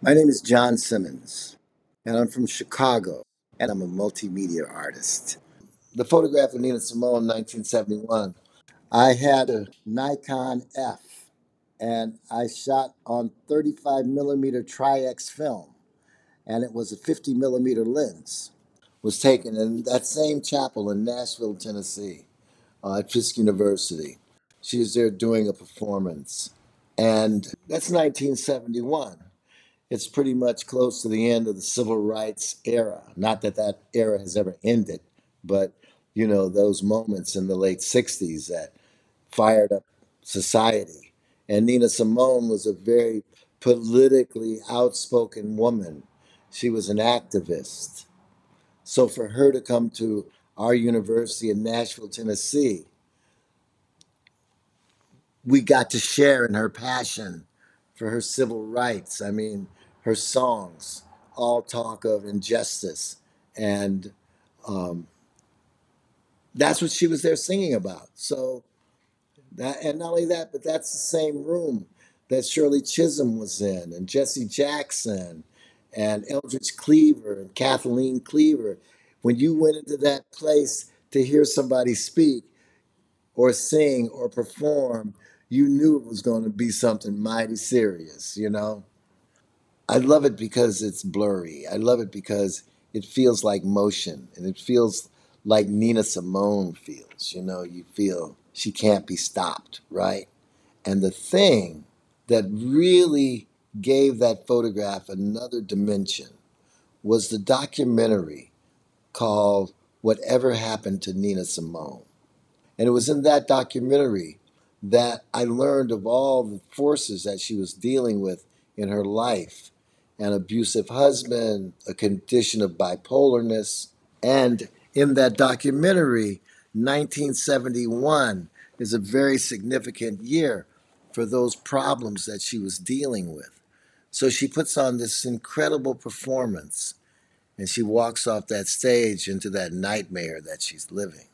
My name is John Simmons, and I'm from Chicago, and I'm a multimedia artist. The photograph of Nina Simone, in 1971, I had a Nikon F, and I shot on 35 millimeter Tri-X film, and it was a 50 millimeter lens. Was taken in that same chapel in Nashville, Tennessee, uh, at Fisk University. She was there doing a performance, and that's 1971 it's pretty much close to the end of the civil rights era. Not that that era has ever ended, but you know those moments in the late '60s that fired up society. And Nina Simone was a very politically outspoken woman. She was an activist. So for her to come to our university in Nashville, Tennessee, we got to share in her passion for her civil rights. I mean, her songs all talk of injustice, and um, that's what she was there singing about. So that, and not only that, but that's the same room that Shirley Chisholm was in, and Jesse Jackson, and Eldridge Cleaver, and Kathleen Cleaver. When you went into that place to hear somebody speak, or sing, or perform, you knew it was going to be something mighty serious, you know? I love it because it's blurry. I love it because it feels like motion and it feels like Nina Simone feels. You know, you feel she can't be stopped, right? And the thing that really gave that photograph another dimension was the documentary called Whatever Happened to Nina Simone. And it was in that documentary that I learned of all the forces that she was dealing with in her life an abusive husband, a condition of bipolarness. And in that documentary, 1971 is a very significant year for those problems that she was dealing with. So she puts on this incredible performance and she walks off that stage into that nightmare that she's living.